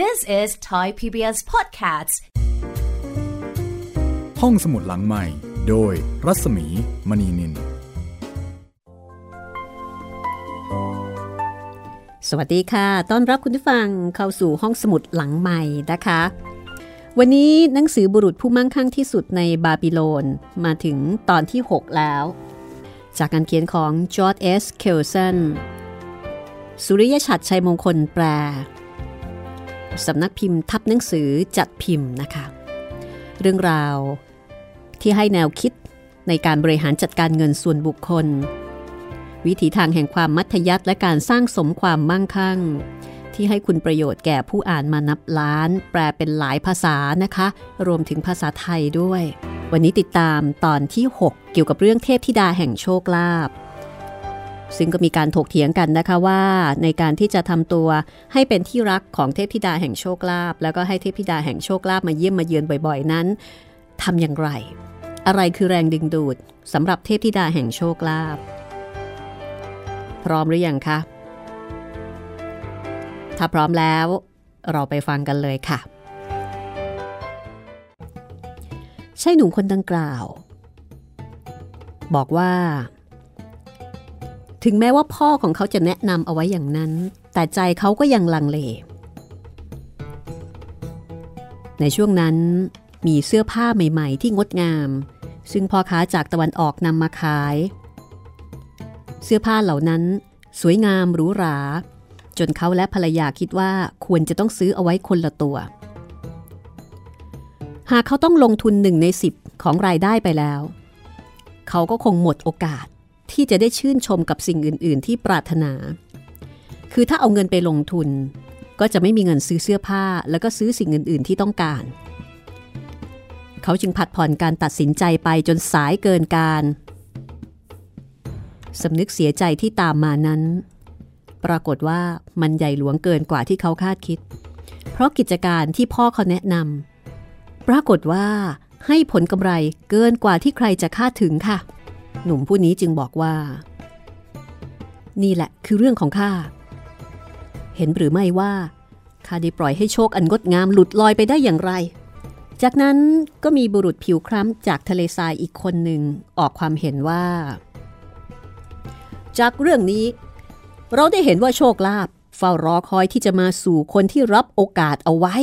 This is Thai PBS Podcasts ห้องสมุดหลังใหม่ โดยรัศมีมณีนิน สวัสดีค่ะ ต้อนรับคุณผู้ฟังเข้าสู่ห้องสมุดหลังใหม่นะคะ วันนี้หนังสือบุรุษผู้มั่งคั่งที่สุดในบาบิโลนมาถึงตอนที่ 6 แล้ว จากการเขียนของจอร์จ เอสเคลสันสุริยชัดชัยมงคลแปล สำนักพิมพ์ทับหนังสือจัดพิมพ์นะคะ เรื่องราวที่ให้แนวคิดในการบริหารจัดการเงินส่วนบุคคล วิถีทางแห่งความมัธยัติและการสร้างสมความมั่งคั่ง ที่ให้คุณประโยชน์แก่ผู้อ่านมานับล้าน แปลเป็นหลายภาษานะคะ รวมถึงภาษาไทยด้วย วันนี้ติดตามตอนที่ 6 เกี่ยวกับเรื่องเทพธิดาแห่งโชคลาภ ซึ่งก็มีการถกเถียงกันนะคะว่าในการที่จะทำตัวให้เป็นที่รักของเทพธิดาแห่งโชคลาภแล้วก็ให้เทพธิดาแห่งโชคลาภมาเยี่ยมมาเยือนบ่อยๆ นั้นทำอย่างไร อะไรคือแรงดึงดูดสำหรับเทพธิดาแห่งโชคลาภพร้อมหรือยังคะถ้าพร้อมแล้วเราไปฟังกันเลยค่ะใช่หนุ่มคนดังกล่าว บอกว่า ถึงแม้ว่าพ่อของเขาจะแนะนำเอาไว้อย่างนั้น แต่ใจเขาก็ยังลังเล ในช่วงนั้นมีเสื้อผ้าใหม่ ๆ ที่งดงาม ซึ่งพ่อค้าจากตะวันออกนำมาขาย เสื้อผ้าเหล่านั้น สวยงามหรูหรา จนเขาและภรรยาคิดว่าควรจะต้องซื้อเอาไว้คนละตัว หากเขาต้องลงทุนหนึ่งในสิบของรายได้ไปแล้ว เขาก็คงหมดโอกาส ที่จะได้ชื่นชมกับสิ่งอื่น ๆ ที่ปรารถนา คือถ้าเอาเงินไปลงทุน ก็จะไม่มีเงินซื้อเสื้อผ้า แล้วก็ซื้อสิ่งอื่น ๆ ที่ต้องการ เขาจึงผัดผ่อนการตัดสินใจไปจนสายเกินการสำนึกเสียใจที่ตามมานั้น ปรากฏว่ามันใหญ่หลวงเกินกว่าที่เขาคาดคิด เพราะกิจการที่พ่อเขาแนะนำปรากฏว่าให้ผลกำไรเกินกว่าที่ใครจะคาดถึงค่ะ หนุ่มผู้นี้จึงบอกว่า นี่แหละคือเรื่องของข้า เห็นหรือไม่ว่าข้าได้ปล่อยให้โชคอันงดงามหลุดลอยไปได้อย่างไร จากนั้นก็มีบุรุษผิวคล้ำจากทะเลทรายอีกคนหนึ่งออกความเห็นว่า จากเรื่องนี้ เราได้เห็นว่าโชคลาภเฝ้ารอคอยที่จะมาสู่คนที่รับโอกาสเอาไว้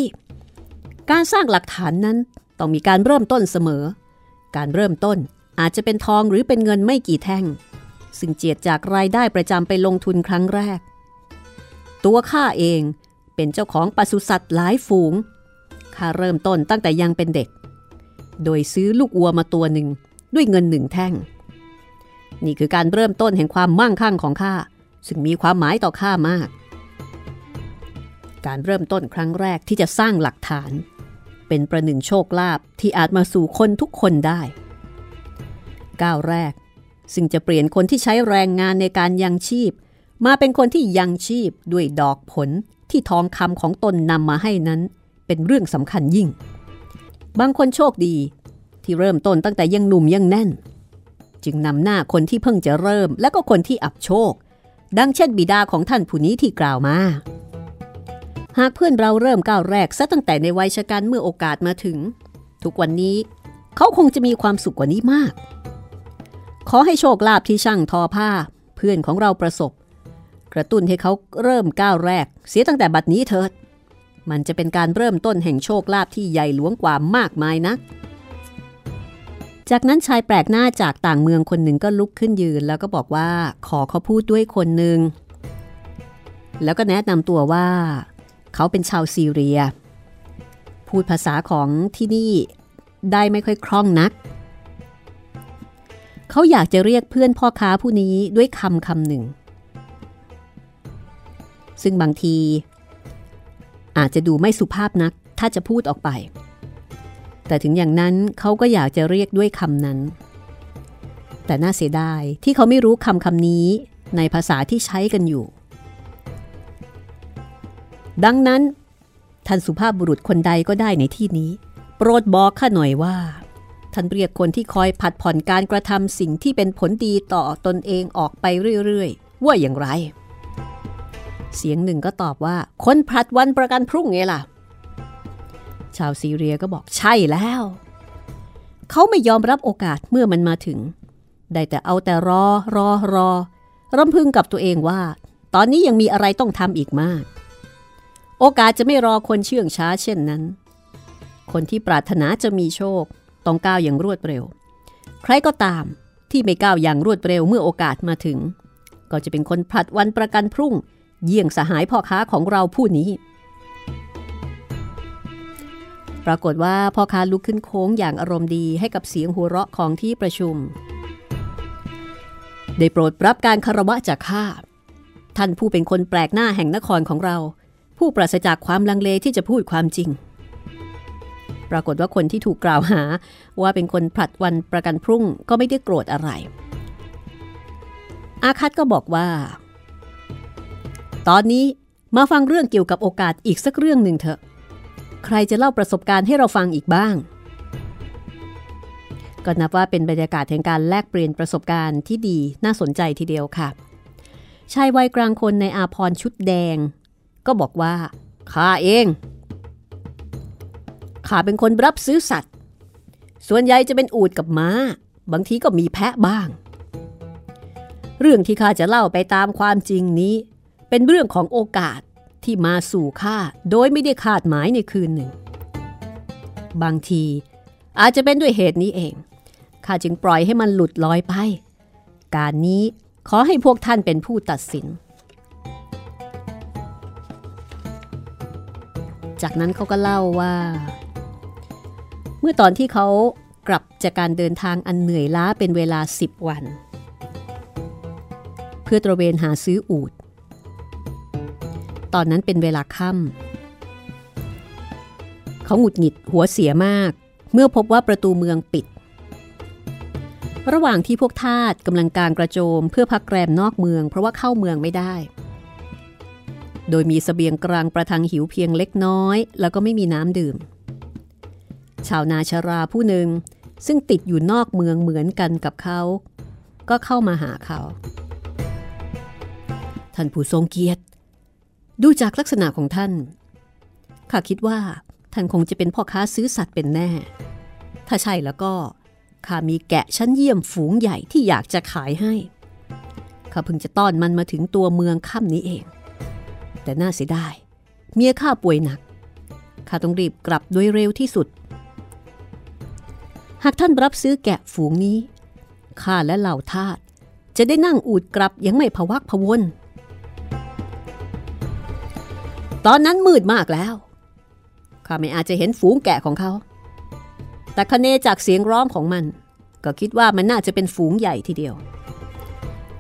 การสร้างหลักฐานนั้นต้องมีการเริ่มต้นเสมอ การเริ่มต้น อาจจะเป็นทองหรือเป็นเงินไม่กี่แท่ง ซึ่งเจียดจากรายได้ประจำไปลงทุนครั้งแรก ตัวข้าเองเป็นเจ้าของปศุสัตว์หลายฝูงข้าเริ่มต้นตั้งแต่ยังเป็นเด็ก โดยซื้อลูกวัวมาตัวหนึ่งด้วยเงินหนึ่งแท่ง นี่คือการเริ่มต้นแห่งความมั่งคั่งของข้าซึ่งมีความหมายต่อข้ามาก การเริ่มต้นครั้งแรกที่จะสร้างหลักฐาน เป็นประหนึ่งโชคลาภที่อาจมาสู่คนทุกคนได้ ก้าวแรก ซึ่งจะเปลี่ยนคนที่ใช้แรงงานในการยังชีพ มาเป็นคนที่ยังชีพด้วยดอกผลที่ทองคำของตนนำมาให้นั้น เป็นเรื่องสำคัญยิ่ง บางคนโชคดีที่เริ่มต้นตั้งแต่ยังหนุ่มยังแน่น จึงนำหน้าคนที่เพิ่งจะเริ่ม และก็คนที่อับโชค ดังเช่นบิดาของท่านผู้นี้ที่กล่าวมาหากเพื่อนเราเริ่มก้าวแรกซะตั้งแต่ในวัยชะกันเมื่อโอกาสมาถึง ทุกวันนี้เขาคงจะมีความสุขกว่านี้มาก ขอให้โชคลาภที่ช่างทอผ้า เพื่อนของเราประสบ กระตุ้นให้เขาเริ่มก้าวแรก เสียตั้งแต่บัดนี้เถิด มันจะเป็นการเริ่มต้นแห่งโชคลาภที่ใหญ่หลวงกว่ามากมายนักจากนั้นชายแปลกหน้าจากต่างเมืองคนหนึ่งก็ลุกขึ้นยืน แล้วก็บอกว่าขอเขาพูดด้วยคนหนึ่ง แล้วก็แนะนำตัวว่า เขาเป็นชาวซีเรีย พูดภาษาของที่นี่ได้ไม่ค่อยคล่องนัก เขาอยากจะเรียกเพื่อนพ่อค้าผู้นี้ด้วยคำคำหนึ่ง ซึ่งบางที อาจจะดูไม่สุภาพนักถ้าจะพูดออกไป แต่ถึงอย่างนั้นเขาก็อยากจะเรียกด้วยคำนั้น แต่น่าเสียดายที่เขาไม่รู้คำคำนี้ในภาษาที่ใช้กันอยู่ ดังนั้นท่านสุภาพบุรุษคนใดก็ได้ในที่นี้ โปรดบอกข้าหน่อยว่า ท่านเรียกคนที่คอยผัดผ่อนการกระทำสิ่งที่เป็นผลดีต่อตนเองออกไปเรื่อยๆ ว่าอย่างไร เสียงหนึ่งก็ตอบว่า คนผัดวันประกันพรุ่งไงล่ะ ชาวซีเรียก็บอกใช่แล้ว เขาไม่ยอมรับโอกาสเมื่อมันมาถึง ได้แต่เอาแต่รอรอรอรำพึงกับตัวเองว่า ตอนนี้ยังมีอะไรต้องทำอีกมาก โอกาสจะไม่รอคนเชื่องช้าเช่นนั้น คนที่ปรารถนาจะมีโชค ต้องก้าวอย่างรวดเร็ว ใครก็ตามที่ไม่ก้าวอย่างรวดเร็วเมื่อโอกาสมาถึง ก็จะเป็นคนผลัดวันประกันพรุ่ง เยี่ยงสหายพ่อค้าของเราผู้นี้ ปรากฏว่าพ่อค้าลุกขึ้นโค้งอย่างอารมณ์ดีให้กับเสียงหัวเราะของที่ประชุม ได้โปรดรับการคารวะจากข้าท่านผู้เป็นคนแปลกหน้าแห่งนครของเรา ผู้ปราศจากความลังเลที่จะพูดความจริง ปรากฏว่าคนที่ถูกกล่าวหา ว่าเป็นคนผลัดวันประกันพรุ่งก็ไม่ได้โกรธอะไร อาคัตก็บอกว่า ตอนนี้มาฟังเรื่องเกี่ยวกับโอกาสอีกสักเรื่องหนึ่งเถอะ ใครจะเล่าประสบการณ์ให้เราฟังอีกบ้าง ก็นับว่าเป็นบรรยากาศแห่งการแลกเปลี่ยนประสบการณ์ที่ดีน่าสนใจทีเดียวค่ะ ชายวัยกลางคนในอาพรชุดแดง ก็บอกว่าข้าเอง ข้าเป็นคนรับซื้อสัตว์ ส่วนใหญ่จะเป็นอูดกับม้า บางทีก็มีแพะบ้าง เรื่องที่ข้าจะเล่าไปตามความจริงนี้ เป็นเรื่องของโอกาสที่มาสู่ข้าโดยไม่ได้คาดหมายในคืนหนึ่ง บางทีอาจจะเป็นด้วยเหตุนี้เอง ข้าจึงปล่อยให้มันหลุดลอยไป การนี้ขอให้พวกท่านเป็นผู้ตัดสิน จากนั้นเขาก็เล่าว่า เมื่อตอนที่เขากลับจากการเดินทางอันเหนื่อยล้าเป็นเวลา 10 วัน เพื่อตระเวนหาซื้ออูด ตอนนั้นเป็นเวลาค่ำเขาหงุดหงิดหัวเสียมาก เมื่อพบว่าประตูเมืองปิด ระหว่างที่พวกทาสกำลังกางกระโจมเพื่อพักแรมนอกเมือง เพราะว่าเข้าเมืองไม่ได้ โดยมีสเสบียงกลางประทังหิวเพียงเล็กน้อย แล้วก็ไม่มีน้ำดื่ม ชาวนาชราผู้หนึ่งซึ่งติดอยู่นอกเมืองเหมือนกันกับเขา ก็เข้ามาหาเขา ท่านผู้ทรงเกียรติ ดูจากลักษณะของท่าน ข้าคิดว่า ท่านคงจะเป็นพ่อค้าซื้อสัตว์เป็นแน่ ถ้าใช่แล้วก็ข้ามีแกะชั้นเยี่ยมฝูงใหญ่ที่อยากจะขายให้ข้าเพิ่งจะต้อนมันมาถึงตัวเมืองค่ำนี้เอง แต่น่าเสียดาย เมียข้าป่วยหนักข้าต้องรีบกลับโดยเร็วที่สุด หากท่านรับซื้อแกะฝูงนี้ข้าและเหล่าทาสจะได้นั่งอูดกลับยังไม่พวักพวนตอนนั้นมืดมากแล้วข้าไม่อาจจะเห็นฝูงแกะของเขา แต่คเนจากเสียงร้องของมัน ก็คิดว่ามันน่าจะเป็นฝูงใหญ่ทีเดียว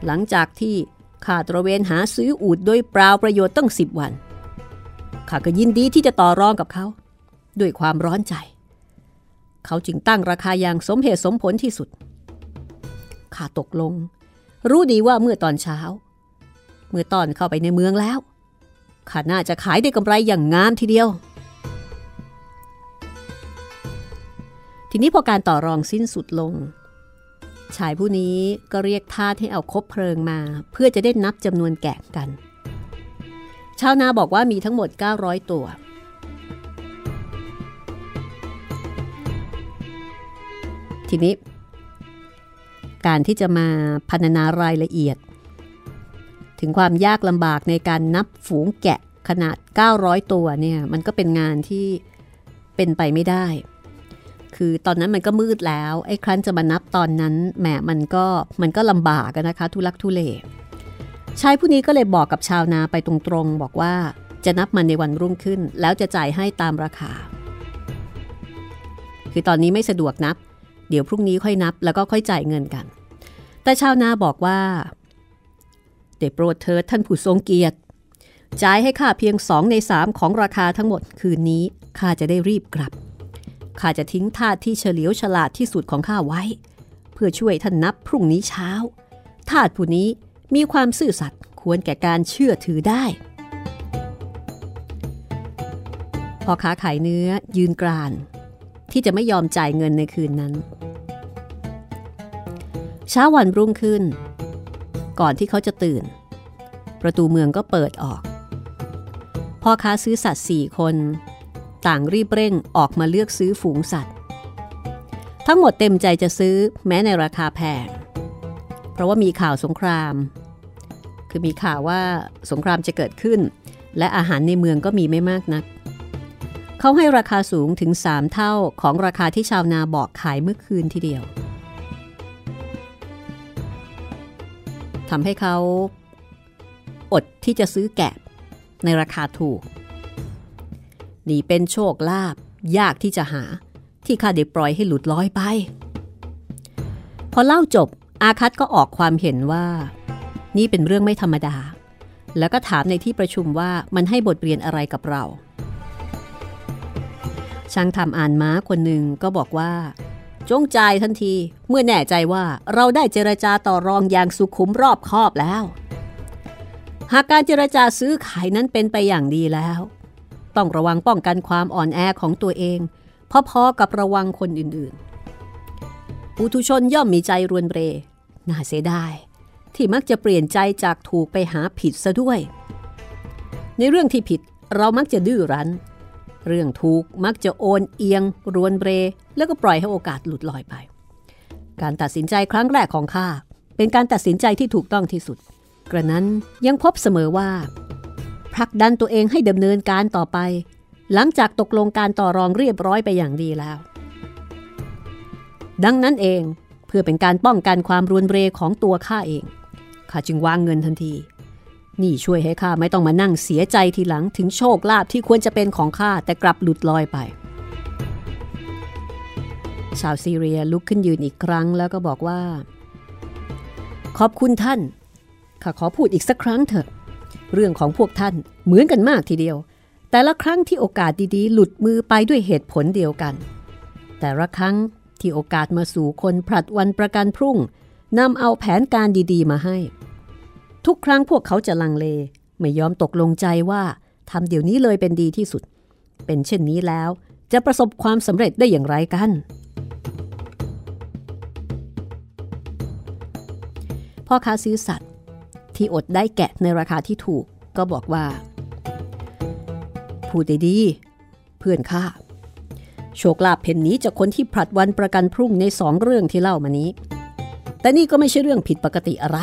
หลังจากที่ข้าตระเวนหาซื้ออูดโดยเปล่าประโยชน์ตั้งสิบวันข้าก็ยินดีที่จะต่อรองกับเขา ด้วยความร้อนใจ เขาจึงตั้งราคาอย่างสมเหตุสมผลที่สุดข้าตกลง รู้ดีว่าเมื่อตอนเช้า เมื่อตอนเข้าไปในเมืองแล้วข้าน่าจะขายได้กำไรอย่างงามทีเดียว ทีนี้พอการต่อรองสิ้นสุดลง ชายผู้นี้ก็เรียกทาสให้เอาคบเพลิงมา เพื่อจะได้นับจำนวนแกะกัน ชาวนาบอกว่ามีทั้งหมด 900 ตัว ทีนี้ การที่จะมาพันนารายละเอียด ถึงความยากลำบากในการนับฝูงแกะขนาด 900 ตัวเนี่ยมันก็เป็นงานที่เป็นไปไม่ได้ คือตอนนั้นมันก็มืดแล้ว ไอ้ครั้นจะมานับตอนนั้นแหมมันก็มันก็ลำบากนะคะ ทุลักทุเลชายผู้นี้ก็เลยบอกกับชาวนาไปตรงๆ บอกว่าจะนับมันในวันรุ่งขึ้น แล้วจะจ่ายให้ตามราคา คือตอนนี้ไม่สะดวกนับ เดี๋ยวพรุ่งนี้ค่อยนับแล้วก็ค่อยจ่ายเงินกัน แต่ชาวนาบอกว่าเดโปรดเธอท่านผู้ทรงเกียรติจ่ายให้ข้าเพียงสองในสามของราคาทั้งหมดคืนนี้ข้าจะได้รีบกลับข้าจะทิ้งทาสที่เฉลียวฉลาดที่สุดของข้าไว้ เพื่อช่วยท่านนับพรุ่งนี้เช้าทาสผู้นี้มีความซื่อสัตย์ควรแก่การเชื่อถือได้พอค้าขายเนื้อยืนกราน ที่จะไม่ยอมจ่ายเงินในคืนนั้น เช้าวันรุ่งขึ้น ก่อนที่เขาจะตื่น ประตูเมืองก็เปิดออกพ่อค้าซื้อสัตว์สี่คน ต่างรีบเร่งออกมาเลือกซื้อฝูงสัตว์ ทั้งหมดเต็มใจจะซื้อแม้ในราคาแพงเพราะว่ามีข่าวสงคราม คือมีข่าวว่าสงครามจะเกิดขึ้น และอาหารในเมืองก็มีไม่มากนัก เขาให้ราคาสูงถึง 3 เท่าของราคาที่ชาวนาบอกขายเมื่อคืนทีเดียวทำให้เขาอดที่จะซื้อแกะในราคาถูก นี่เป็นโชคลาภยากที่จะหาที่ข้าได้ปล่อยให้หลุดลอยไป พอเล่าจบอาคัตก็ออกความเห็นว่า นี่เป็นเรื่องไม่ธรรมดา แล้วก็ถามในที่ประชุมว่ามันให้บทเรียนอะไรกับเรา ช่างทำอ่านม้าคนหนึ่งก็บอกว่า จงใจทันทีเมื่อแน่ใจว่าเราได้เจรจาต่อรองอย่างสุขุมรอบคอบแล้ว หากการเจรจาซื้อขายนั้นเป็นไปอย่างดีแล้ว ต้องระวังป้องกันความอ่อนแอของตัวเองพอๆกับระวังคนอื่นๆปุถุชนย่อมมีใจรวนเร น่าเสียดายที่มักจะเปลี่ยนใจจากถูกไปหาผิดซะด้วย ในเรื่องที่ผิดเรามักจะดื้อรั้น เรื่องถูกมักจะโอนเอียง รวนเรแล้วก็ปล่อยให้โอกาสหลุดลอยไป การตัดสินใจครั้งแรกของข้าเป็นการตัดสินใจที่ถูกต้องที่สุด กระนั้นยังพบเสมอว่าผลักดันตัวเองให้ดำเนินการต่อไป หลังจากตกลงการต่อรองเรียบร้อยไปอย่างดีแล้ว ดังนั้นเองเพื่อเป็นการป้องกันความรวนเรของตัวข้าเองข้าจึงวางเงินทันที นี่ช่วยให้ข้าไม่ต้องมานั่งเสียใจทีหลังถึงโชคลาภที่ควรจะเป็นของข้าแต่กลับหลุดลอยไป ชาวซีเรียลุกขึ้นยืนอีกครั้งแล้วก็บอกว่า ขอบคุณท่านข้าขอพูดอีกสักครั้งเถอะ เรื่องของพวกท่านเหมือนกันมากทีเดียว แต่ละครั้งที่โอกาสดีๆ หลุดมือไปด้วยเหตุผลเดียวกัน แต่ละครั้งที่โอกาสมาสู่คนผลัดวันประกันพรุ่งนำเอาแผนการดีๆ มาให้ ทุกครั้งพวกเขาจะลังเล ไม่ยอมตกลงใจว่าทำเดี๋ยวนี้เลยเป็นดีที่สุด เป็นเช่นนี้แล้วจะประสบความสำเร็จได้อย่างไรกัน พ่อค้าซื้อสัตว์ ที่อดได้แกะในราคาที่ถูกก็บอกว่า พูดได้ดีเพื่อนข้าโชคลาภเพนนี้จากคนที่ผลัดวันประกันพรุ่งในสองเรื่องที่เล่ามานี้ แต่นี่ก็ไม่ใช่เรื่องผิดปกติอะไร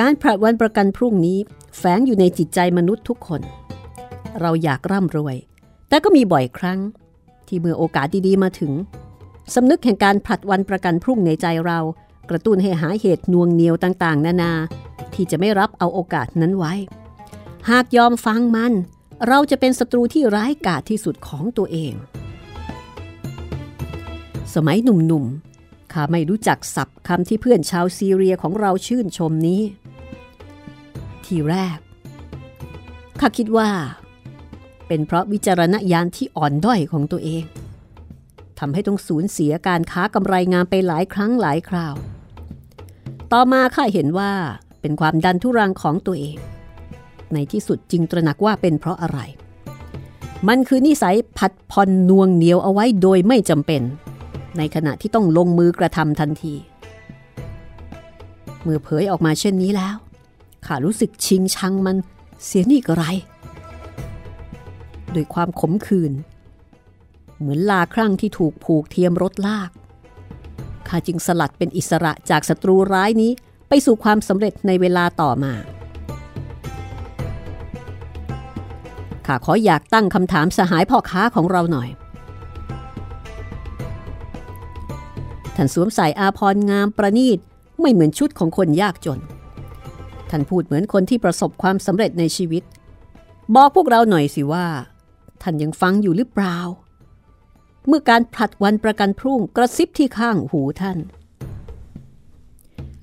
การผลัดวันประกันพรุ่งนี้แฝงอยู่ในจิตใจมนุษย์ทุกคน เราอยากร่ำรวย แต่ก็มีบ่อยครั้ง ที่เมื่อโอกาสดีๆมาถึงสำนึกแห่งการผลัดวันประกันพรุ่งในใจเรา กระตุ้นให้หาเหตุนวงเหนียวต่างๆ นานา ที่จะไม่รับเอาโอกาสนั้นไว้ หากยอมฟังมัน เราจะเป็นศัตรูที่ร้ายกาจที่สุดของตัวเอง สมัยหนุ่มๆข้าไม่รู้จักศัพท์คำที่เพื่อนชาวซีเรียของเราชื่นชมนี้ ทีแรก ข้าคิดว่า เป็นเพราะวิจารณญาณที่อ่อนด้อยของตัวเองทำให้ต้องสูญเสียการค้ากำไรงานไปหลายครั้งหลายคราว ต่อมาข้าเห็นว่าเป็นความดันทุรังของตัวเอง ในที่สุดจึงตระหนักว่าเป็นเพราะอะไร มันคือนิสัยผัดผ่อนนวงเหนียวเอาไว้โดยไม่จำเป็น ในขณะที่ต้องลงมือกระทำทันที เมื่อเผยออกมาเช่นนี้แล้ว ข้ารู้สึกชิงชังมันเสียนี่ก็ไรโดยความขมขื่นเหมือนลาครั่งที่ถูกผูกเทียมรถลาก ข้าจึงสลัดเป็นอิสระจากศัตรูร้ายนี้ไปสู่ความสำเร็จในเวลาต่อมา ข้าขออยากตั้งคำถามสหายพ่อค้าของเราหน่อย ท่านสวมใส่อาพรงามประณีตไม่เหมือนชุดของคนยากจน ท่านพูดเหมือนคนที่ประสบความสำเร็จในชีวิต บอกพวกเราหน่อยสิว่า ท่านยังฟังอยู่หรือเปล่า เมื่อการผลัดวันประกันพรุ่งกระซิบที่ข้างหูท่าน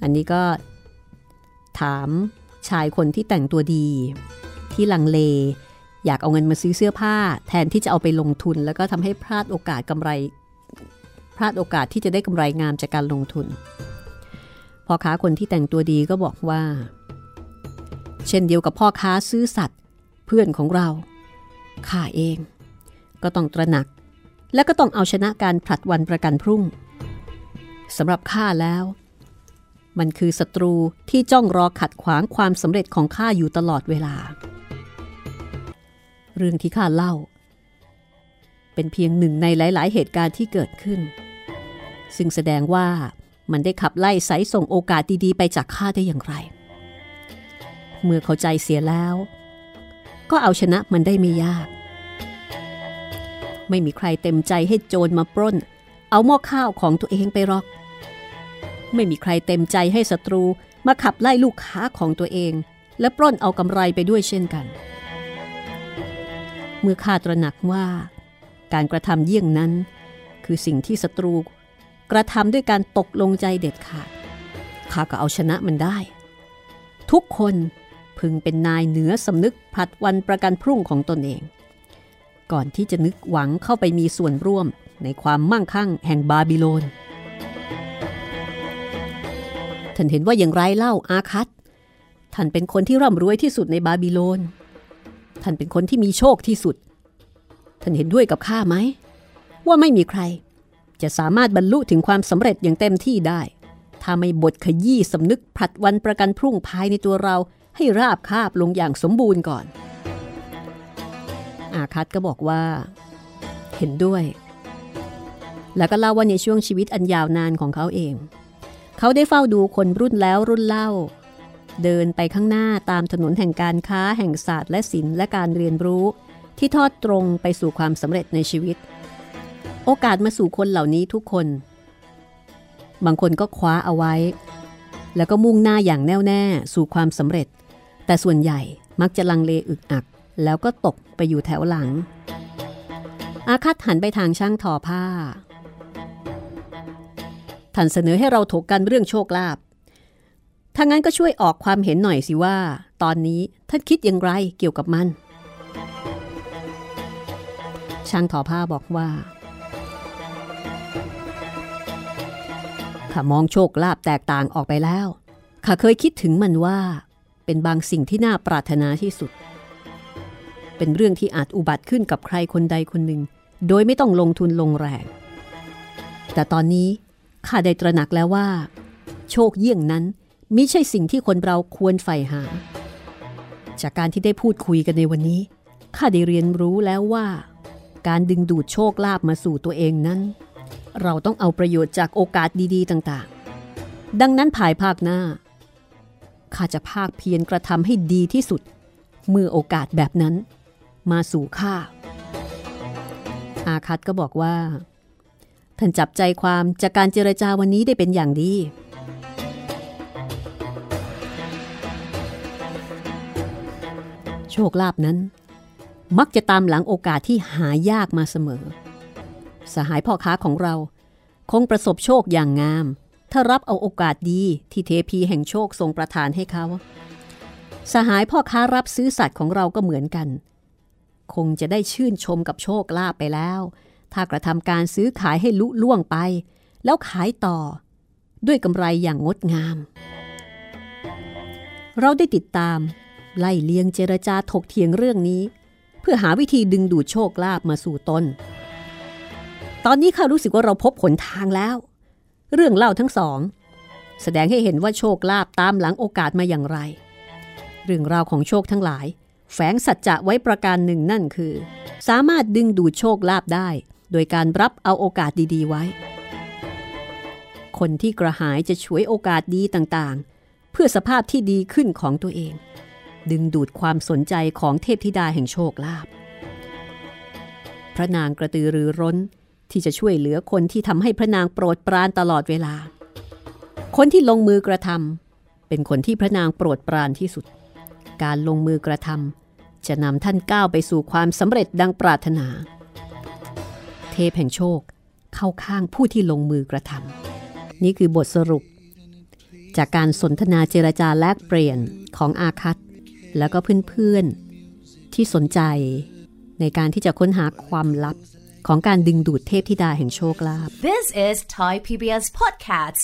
อันนี้ก็ ถามชายคนที่แต่งตัวดี ที่ลังเล อยากเอาเงินมาซื้อเสื้อผ้า แทนที่จะเอาไปลงทุน แล้วก็ทำให้พลาดโอกาสกำไร พลาดโอกาสที่จะได้กำไรงามจากการลงทุนพ่อค้าคนที่แต่งตัวดีก็บอกว่า เช่นเดียวกับพ่อค้าซื้อสัตว์ เพื่อนของเราข้าเอง ก็ต้องตระหนัก และก็ต้องเอาชนะการผลัดวันประกันพรุ่งสำหรับข้าแล้ว มันคือศัตรูที่จ้องรอขัดขวางความสำเร็จของข้าอยู่ตลอดเวลา เรื่องที่ข้าเล่า เป็นเพียงหนึ่งในหลาย ๆ เหตุการณ์ที่เกิดขึ้น ซึ่งแสดงว่ามันได้ขับไล่สายส่งโอกาสดี ๆ ไปจากข้าได้อย่างไร เมื่อเข้าใจเสียแล้ว ก็เอาชนะมันได้ไม่ยาก ไม่มีใครเต็มใจให้โจรมาปล้น เอาหม้อข้าวของตัวเองไปหรอก ไม่มีใครเต็มใจให้ศัตรูมาขับไล่ลูกค้าของตัวเอง และปล้นเอากำไรไปด้วยเช่นกัน เมื่อข้าตระหนักว่า การกระทำเยี่ยงนั้น คือสิ่งที่ศัตรูกระทำด้วยการตกลงใจเด็ดขาดข้าก็เอาชนะมันได้ ทุกคน พึงเป็นนายเหนือสำนึกผลัดวันประกันพรุ่งของตนเอง ก่อนที่จะนึกหวังเข้าไปมีส่วนร่วมในความมั่งคั่งแห่งบาบิโลน ท่านเห็นว่าอย่างไรเล่าอาคัตท่านเป็นคนที่ร่ำรวยที่สุดในบาบิโลน ท่านเป็นคนที่มีโชคที่สุด ท่านเห็นด้วยกับข้าไหม ว่าไม่มีใคร จะสามารถบรรลุถึงความสำเร็จอย่างเต็มที่ได้ ถ้าไม่บทขยี้สำนึกผลัดวันประกันพรุ่งภายในตัวเรา ให้ราบคาบลงอย่างสมบูรณ์ก่อน อาคัตก็บอกว่า เห็นด้วย แล้วก็เล่าว่าในช่วงชีวิตอันยาวนานของเขาเอง เขาได้เฝ้าดูคนรุ่นแล้วรุ่นเล่า เดินไปข้างหน้าตามถนนแห่งการค้าแห่งศาสตร์และศิลป์และการเรียนรู้ที่ทอดตรงไปสู่ความสำเร็จในชีวิต โอกาสมาสู่คนเหล่านี้ทุกคน บางคนก็คว้าเอาไว้ แล้วก็มุ่งหน้าอย่างแน่วแน่สู่ความสำเร็จ แต่ส่วนใหญ่มักจะลังเลอึกอัก แล้วก็ตกไปอยู่แถวหลัง อาคัตหันไปทางช่างทอผ้าท่านเสนอให้เราถกกันเรื่องโชคลาภถ้างั้นก็ช่วยออกความเห็นหน่อยสิว่า ตอนนี้ท่านคิดอย่างไรเกี่ยวกับมัน ช่างทอผ้าบอกว่าข้ามองโชคลาภแตกต่างออกไปแล้วข้าเคยคิดถึงมันว่า เป็นบางสิ่งที่น่าปรารถนาที่สุด เป็นเรื่องที่อาจอุบัติขึ้นกับใครคนใดคนหนึ่ง โดยไม่ต้องลงทุนลงแรง แต่ตอนนี้ข้าได้ตระหนักแล้วว่า โชคเยี่ยงนั้นมิใช่สิ่งที่คนเราควรใฝ่หา จากการที่ได้พูดคุยกันในวันนี้ข้าได้เรียนรู้แล้วว่า การดึงดูดโชคลาภมาสู่ตัวเองนั้น เราต้องเอาประโยชน์จากโอกาสดี ๆ ต่าง ๆ ดังนั้นภายภาคหน้า ข้าจะภาคเพียรกระทำให้ดีที่สุด เมื่อโอกาสแบบนั้น มาสู่ข้า อาคัตก็บอกว่า ท่านจับใจความจากการเจรจาวันนี้ได้เป็นอย่างดี โชคลาภนั้น มักจะตามหลังโอกาสที่หายากมาเสมอ สหายพ่อค้าของเราคงประสบโชคอย่างงาม ถ้ารับเอาโอกาสดีที่เทพีแห่งโชคทรงประทานให้เขา สหายพ่อค้ารับซื้อสัตว์ของเราก็เหมือนกัน คงจะได้ชื่นชมกับโชคลาภไปแล้ว ถ้ากระทำการซื้อขายให้ลุล่วงไป แล้วขายต่อ ด้วยกำไรอย่างงดงาม เราได้ติดตาม ไล่เลียงเจรจาถกเถียงเรื่องนี้ เพื่อหาวิธีดึงดูดโชคลาภมาสู่ตน ตอนนี้ข้ารู้สึกว่าเราพบหนทางแล้ว เรื่องเล่าทั้งสอง แสดงให้เห็นว่าโชคลาภตามหลังโอกาสมาอย่างไร เรื่องราวของโชคทั้งหลาย แฝงสัจจะไว้ประการหนึ่งนั่นคือ สามารถดึงดูดโชคลาภได้ โดยการรับเอาโอกาสดีๆไว้ คนที่กระหายจะช่วยโอกาสดีต่างๆ เพื่อสภาพที่ดีขึ้นของตัวเอง ดึงดูดความสนใจของเทพธิดาแห่งโชคลาภพระนางกระตือรือร้น ที่จะช่วยเหลือคนที่ทำให้พระนางโปรดปรานตลอดเวลา คนที่ลงมือกระทำเป็นคนที่พระนางโปรดปรานที่สุด การลงมือกระทำจะนำท่านก้าวไปสู่ความสำเร็จดังปรารถนา เทพแห่งโชคเข้าข้างผู้ที่ลงมือกระทำนี่คือบทสรุป จากการสนทนาเจรจาแลกเปลี่ยนของอาคัตแล้วก็เพื่อนๆที่สนใจในการที่จะค้นหาความลับ ของการดึงดูดเทพธิดาแห่งโชคลาภ This is Thai PBS Podcasts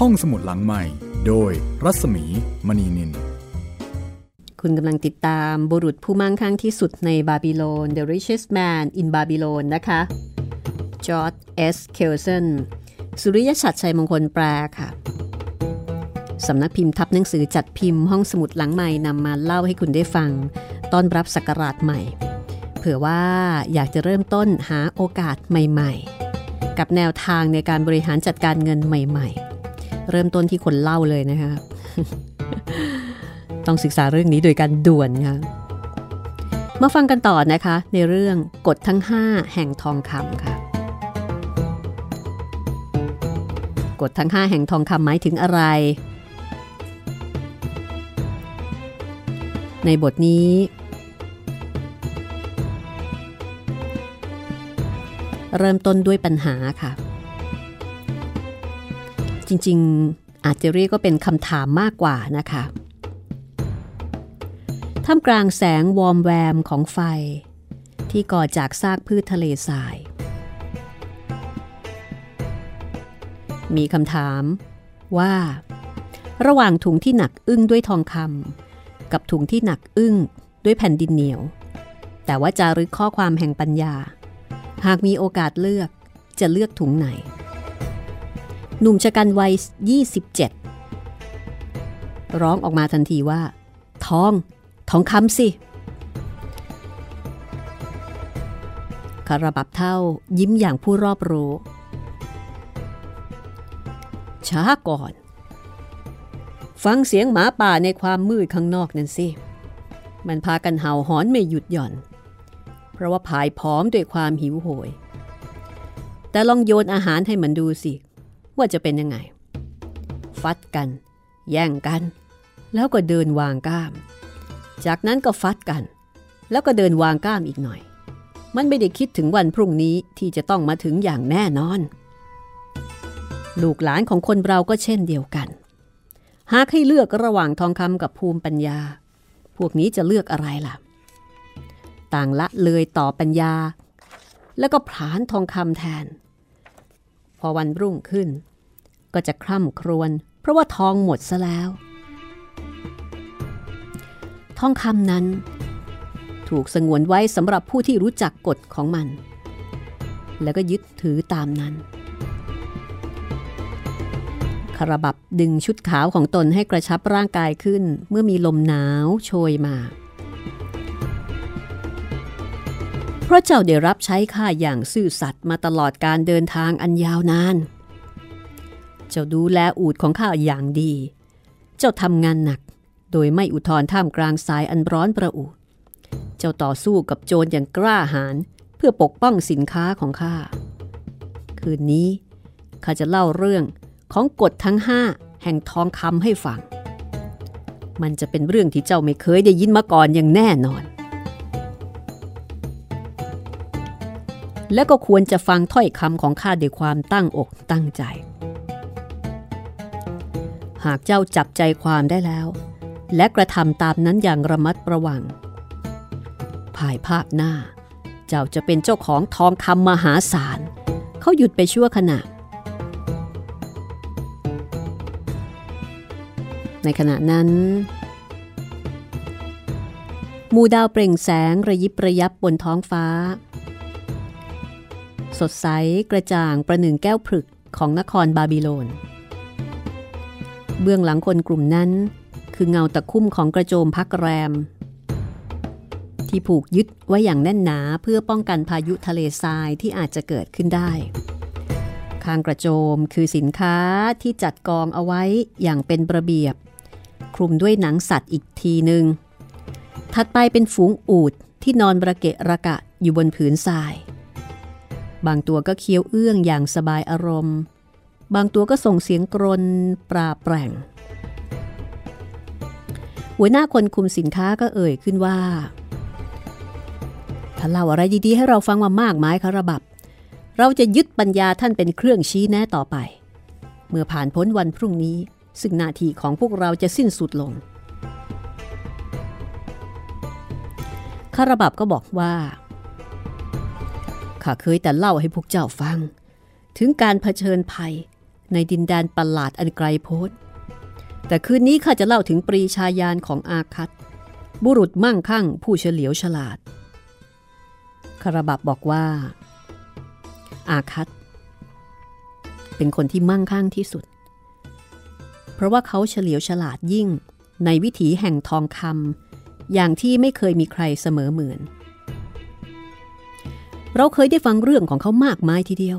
ห้องสมุดหลังใหม่ โดยรัศมีมณีนิน คุณกำลังติดตามบุรุษผู้มั่งคั่งที่สุดในบาบิโลน The Richest Man in Babylon นะคะ จอร์ดเอสเคลเซนสุริยชัดชัยมงคลแปลค่ะสำนักพิมพ์ทับหนังสือจัดพิมพ์ห้องสมุดหลังใหม่นำมาเล่าให้คุณได้ฟัง ต้อนรับศักราชใหม่ เผื่อว่าอยากจะเริ่มต้นหาโอกาสใหม่ ๆ กับแนวทางในการบริหารจัดการเงินใหม่ ๆ เริ่มต้นที่คนเล่าเลยนะคะ ต้องศึกษาเรื่องนี้โดยการด่วนค่ะมาฟังกันต่อนะคะ ในเรื่องกฎทั้ง 5 แห่งทองคำค่ะกฎทั้ง 5 แห่งทองคำหมายถึงอะไร ในบทนี้ เริ่มต้นด้วยปัญหาค่ะ จริงๆอาจจะเรียกก็เป็นคำถามมากกว่านะคะท่ามกลางแสงวอมแวมของไฟ ที่ก่อจากซากพืชทะเลทราย มีคำถามว่า ระหว่างถุงที่หนักอึ้งด้วยทองคำกับถุงที่หนักอึ้งด้วยแผ่นดินเหนียว แต่ว่าจารึกข้อความแห่งปัญญา หากมีโอกาสเลือกจะเลือกถุงไหน หนุ่มชะกันวัย 27 ร้องออกมาทันทีว่า ทอง ทองคำสิคาราบับเท่ายิ้มอย่างผู้รอบรู้ ช้าก่อน ฟังเสียงหมาป่าในความมืดข้างนอกนั่นสิ มันพากันเห่าหอนไม่หยุดหย่อน เพราะว่าผายพร้อมด้วยความหิวโหย แต่ลองโยนอาหารให้มันดูสิ ว่าจะเป็นยังไง ฟัดกัน แย่งกัน แล้วก็เดินวางก้าม จากนั้นก็ฟัดกัน แล้วก็เดินวางก้ามอีกหน่อย มันไม่ได้คิดถึงวันพรุ่งนี้ที่จะต้องมาถึงอย่างแน่นอน ลูกหลานของคนเราก็เช่นเดียวกัน หากให้เลือกระหว่างทองคำกับภูมิปัญญา พวกนี้จะเลือกอะไรล่ะ ต่างละเลยต่อปัญญา แล้วก็ผานทองคำแทน พอวันรุ่งขึ้น ก็จะคร่ำครวญเพราะว่าทองหมดซะแล้ว ทองคำนั้น ถูกสงวนไว้สำหรับผู้ที่รู้จักกฎของมัน แล้วก็ยึดถือตามนั้นคาราบับดึงชุดขาวของตนให้กระชับร่างกายขึ้น เมื่อมีลมหนาวโชยมา เพราะเจ้าได้รับใช้ข้าอย่างซื่อสัตย์มาตลอดการเดินทางอันยาวนาน เจ้าดูแลอูดของข้าอย่างดี เจ้าทำงานหนัก โดยไม่อุทธรท่ามกลางสายอันร้อนประอุ เจ้าต่อสู้กับโจรอย่างกล้าหาญเพื่อปกป้องสินค้าของข้า คืนนี้ข้าจะเล่าเรื่องของกฎทั้งห้าแห่งทองคำให้ฟัง มันจะเป็นเรื่องที่เจ้าไม่เคยได้ยินมาก่อนอย่างแน่นอน และก็ควรจะฟังถ้อยคำของข้าด้วยความตั้งอกตั้งใจ หากเจ้าจับใจความได้แล้ว และกระทำตามนั้นอย่างระมัดระวัง ภายภาคหน้า เจ้าจะเป็นเจ้าของทองคำมหาศาลเขาหยุดไปชั่วขณะ ในขณะนั้นมูดาวเปล่งแสงระยิบระยับบนท้องฟ้า สดใสกระจ่างประหนึ่งแก้วผึกของนครบาบิโลน เบื้องหลังคนกลุ่มนั้น คือเงาตะคุ่มของกระโจมพักแรม ที่ผูกยึดไว้อย่างแน่นหนาเพื่อป้องกันพายุทะเลทรายที่อาจจะเกิดขึ้นได้ข้างกระโจมคือสินค้าที่จัดกองเอาไว้อย่างเป็นระเบียบ คลุมด้วยหนังสัตว์อีกทีหนึ่งถัดไปเป็นฝูงอูดที่นอนระเกะระกะอยู่บนผืนทราย บางตัวก็เคี้ยวเอื้องอย่างสบายอารมณ์ บางตัวก็ส่งเสียงกรนปราแปร่ง หัวหน้าคนคุมสินค้าก็เอ่ยขึ้นว่าถ้าเล่าอะไรดีๆให้เราฟังมามากมายคาระบับ เราจะยึดปัญญาท่านเป็นเครื่องชี้แนะต่อไป เมื่อผ่านพ้นวันพรุ่งนี้ ซึ่งนาทีของพวกเราจะสิ้นสุดลงคาระบับก็บอกว่า ข้าเคยแต่เล่าให้พวกเจ้าฟัง ถึงการเผชิญภัยในดินแดนประหลาดอันไกลโพ้น แต่คืนนี้ข้าจะเล่าถึงปรีชาญาณของอาคัตบุรุษมั่งคั่งผู้เฉลียวฉลาด คาราบับบอกว่า อาคัตเป็นคนที่มั่งคั่งที่สุด เพราะว่าเขาเฉลียวฉลาดยิ่งในวิถีแห่งทองคำอย่างที่ไม่เคยมีใครเสมอเหมือน เราเคยได้ฟังเรื่องของเขามากมายทีเดียว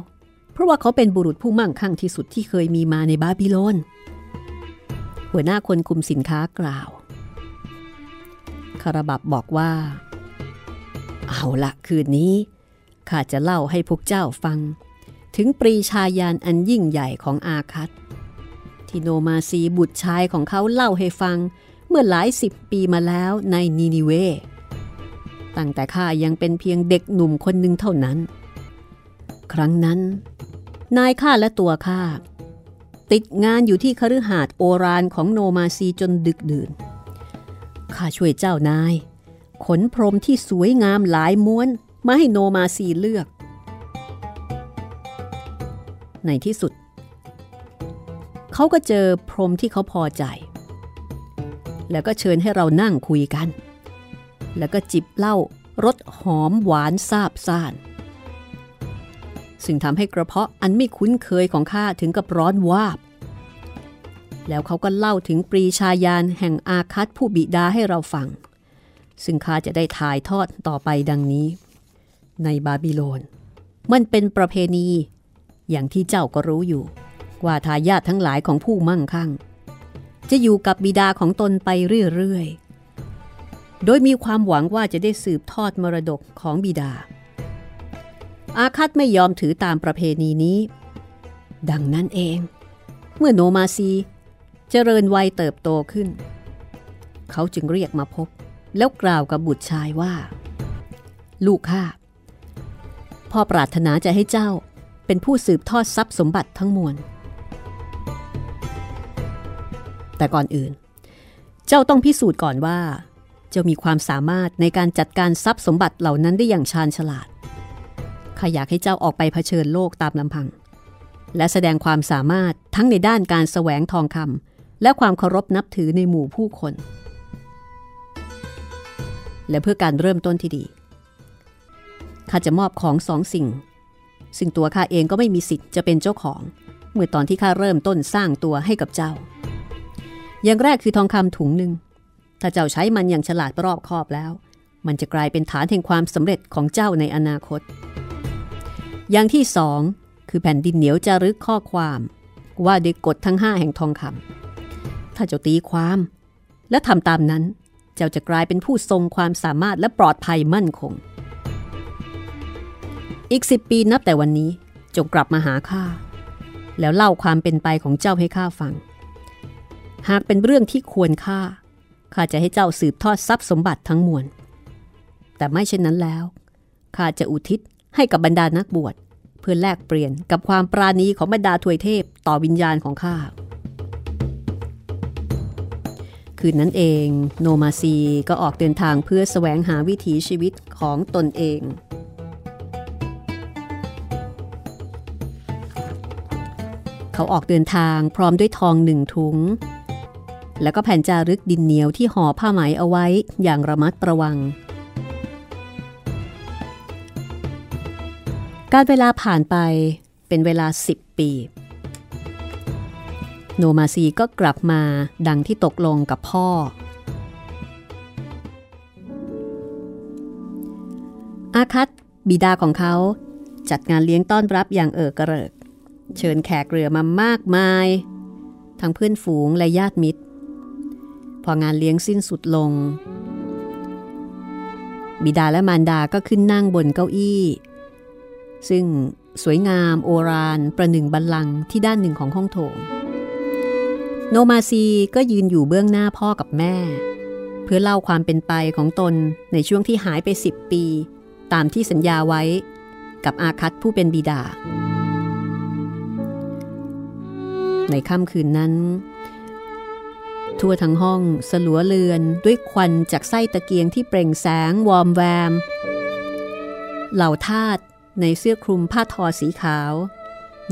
เพราะว่าเขาเป็นบุรุษผู้มั่งคั่งที่สุดที่เคยมีมาในบาบิโลน หัวหน้าคนคุมสินค้ากล่าว คาราบับบอกว่า เอาละคืนนี้ ข้าจะเล่าให้พวกเจ้าฟัง ถึงปรีชาญาณอันยิ่งใหญ่ของอาคัตที่โนมาซีบุตรชายของเขาเล่าให้ฟัง เมื่อหลายสิบปีมาแล้วในนีนิเว ตั้งแต่ข้ายังเป็นเพียงเด็กหนุ่มคนหนึ่งเท่านั้น ครั้งนั้น นายข้าและตัวข้าติดงานอยู่ที่คฤหาสน์โอรานของโนมาซีจนดึกดื่น ข้าช่วยเจ้านาย ขนพรมที่สวยงามหลายม้วนมาให้โนมาซีเลือก ในที่สุด เขาก็เจอพรมที่เขาพอใจ แล้วก็เชิญให้เรานั่งคุยกัน แล้วก็จิบเหล้ารสหอมหวานซาบซ่าน ซึ่งทำให้กระเพาะอันไม่คุ้นเคยของข้าถึงกับร้อนวาบ แล้วเขาก็เล่าถึงปรีชาญาณแห่งอาคัตผู้บิดาให้เราฟัง ซึ่งข้าจะได้ถ่ายทอดต่อไปดังนี้ ในบาบิโลน มันเป็นประเพณี อย่างที่เจ้าก็รู้อยู่ ว่าทายาททั้งหลายของผู้มั่งคั่ง จะอยู่กับบิดาของตนไปเรื่อยๆ โดยมีความหวังว่าจะได้สืบทอดมรดกของบิดา อาคัตไม่ยอมถือตามประเพณีนี้ ดังนั้นเอง เมื่อโนมาซีเจริญวัยเติบโตขึ้น เขาจึงเรียกมาพบ แล้วกล่าวกับบุตรชายว่า ลูกข้าพ่อปรารถนาจะให้เจ้าเป็นผู้สืบทอดทรัพย์สมบัติทั้งมวล แต่ก่อนอื่น เจ้าต้องพิสูจน์ก่อนว่า จ้ามีความสามารถในการจัดการทรัพย์สมบัติเหล่านั้นได้อย่างชาญฉลาดข้าอยากให้เจ้าออกไปเผชิญโลกตามลำพัง และแสดงความสามารถทั้งในด้านการแสวงทองคำและความเคารพนับถือในหมู่ผู้คน และเพื่อการเริ่มต้นที่ดีข้าจะมอบของสองสิ่ง ซึ่งตัวข้าเองก็ไม่มีสิทธิ์จะเป็นเจ้าของ เมื่อตอนที่ข้าเริ่มต้นสร้างตัวให้กับเจ้า อย่างแรกคือทองคำถุงหนึ่ง ถ้าเจ้าใช้มันอย่างฉลาดรอบคอบแล้ว มันจะกลายเป็นฐานแห่งความสำเร็จของเจ้าในอนาคต อย่างที่สองคือแผ่นดินเหนียวจะรึกข้อความ ว่าด้วยกฎทั้งห้าแห่งทองคำถ้าเจ้าตีความ และทำตามนั้น เจ้าจะกลายเป็นผู้ทรงความสามารถและปลอดภัยมั่นคง อีกสิบปีนับแต่วันนี้จงกลับมาหาข้าแล้วเล่าความเป็นไปของเจ้าให้ข้าฟัง หากเป็นเรื่องที่ควรค่า ข้าจะให้เจ้าสืบทอดทรัพย์สมบัติทั้งมวล แต่ไม่เช่นนั้นแล้ว ข้าจะอุทิศให้กับบรรดานักบวชเพื่อแลกเปลี่ยนกับความปราณีของบรรดาทวยเทพต่อวิญญาณของข้า คืนนั้นเองโนมาซีก็ออกเดินทางเพื่อแสวงหาวิถีชีวิตของตนเอง เขาออกเดินทางพร้อมด้วยทองหนึ่งถุง แล้วก็แผ่นจารึกดินเหนียวที่ห่อผ้าไหมเอาไว้อย่างระมัดระวัง การเวลาผ่านไปเป็นเวลา 10 ปี โนมาซีก็กลับมาดังที่ตกลงกับพ่อ อาคัตบิดาของเขาจัดงานเลี้ยงต้อนรับอย่างเอิกกระเริก เชิญแขกเรือมามากมาย ทั้งเพื่อนฝูงและญาติมิตร องานเลี้ยงสิ้นสุดลง บิดาและมารดาก็ขึ้นนั่งบนเก้าอี้ ซึ่งสวยงามโอรานประหนึ่งบัลลังที่ด้านหนึ่งของห้องโถง โนมาซีก็ยืนอยู่เบื้องหน้าพ่อกับแม่ เพื่อเล่าความเป็นไปของตนในช่วงที่หายไปสิบปี ตามที่สัญญาไว้กับอาคัตผู้เป็นบิดา ในค่ำคืนนั้น ทั่วทั้งห้องสลัวเลือนด้วยควันจากไส้ตะเกียงที่เปล่งแสงวอมแวม เหล่าทาสในเสื้อคลุมผ้าทอสีขาว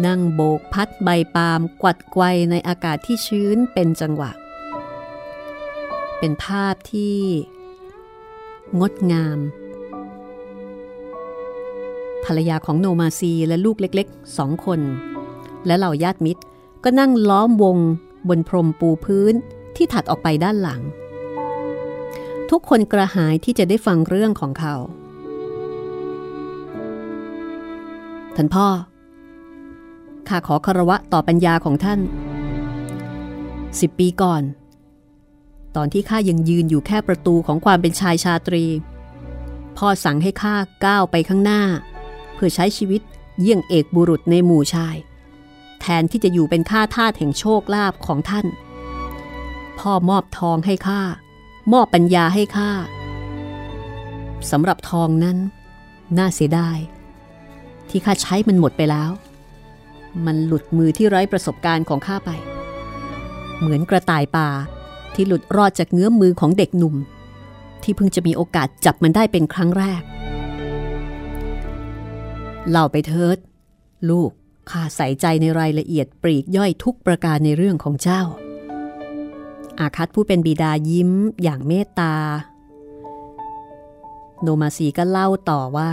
นั่งโบกพัดใบปาล์มกวัดไกวในอากาศที่ชื้นเป็นจังหวะ เป็นภาพที่ งดงาม ภรรยาของโนมาซีและลูกเล็กๆสองคน และเหล่าญาติมิตรก็นั่งล้อมวงบนพรมปูพื้น ที่ถัดออกไปด้านหลัง ทุกคนกระหายที่จะได้ฟังเรื่องของเขาท่านพ่อ ข้าขอคารวะต่อปัญญาของท่านสิบปีก่อน ตอนที่ข้ายังยืนอยู่แค่ประตูของความเป็นชายชาตรี พ่อสั่งให้ข้าก้าวไปข้างหน้า เพื่อใช้ชีวิตเยี่ยงเอกบุรุษในหมู่ชาย แทนที่จะอยู่เป็นข้าทาสแห่งโชคลาภของท่าน พ่อมอบทองให้ข้ามอบปัญญาให้ข้าสำหรับทองนั้น น่าเสียดายที่ข้าใช้มันหมดไปแล้ว มันหลุดมือที่ไร้ประสบการณ์ของข้าไป เหมือนกระต่ายป่าที่หลุดรอดจากเงื้อมมือของเด็กหนุ่ม ที่เพิ่งจะมีโอกาสจับมันได้เป็นครั้งแรก เล่าไปเถิด ลูกข้าใส่ใจในรายละเอียดปรีกย่อยทุกประการในเรื่องของเจ้า อาคัตผู้เป็นบิดายิ้มอย่างเมตตา โนมาซีก็เล่าต่อว่า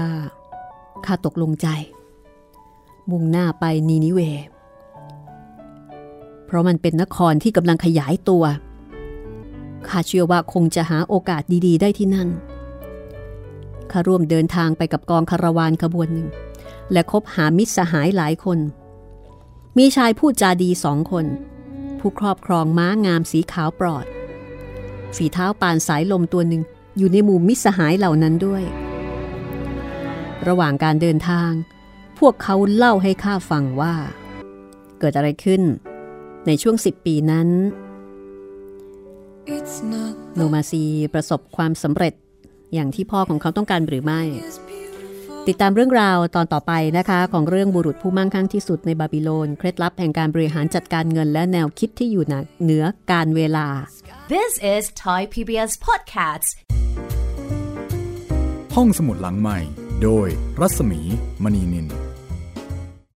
ข้าตกลงใจ มุ่งหน้าไปนีนิเว เพราะมันเป็นนครที่กำลังขยายตัว ข้าเชื่อว่าคงจะหาโอกาสดีๆ ได้ที่นั่น ข้าร่วมเดินทางไปกับกองคาราวานขบวนหนึ่ง และคบหามิตรสหายหลายคน มีชายพูดจาดีสองคน ผู้ครอบครองม้างามสีขาวปลอด ฝีเท้าปานสายลมตัวหนึ่งอยู่ในหมู่มิตรสหายเหล่านั้นด้วย ระหว่างการเดินทาง พวกเขาเล่าให้ข้าฟังว่า เกิดอะไรขึ้น ในช่วงสิบปีนั้นโนมาซีประสบความสำเร็จอย่างที่พ่อของเขาต้องการหรือไม่ ติดตามเรื่องราวตอนต่อไปนะคะ ของเรื่องบุรุษผู้มั่งคั่งที่สุดในบาบิโลน เคล็ดลับแห่งการบริหารจัดการเงินและแนวคิดที่อยู่เหนือการเวลา This is Thai PBS Podcasts ห้องสมุดหลังใหม่ โดยรัศมีมณีนิน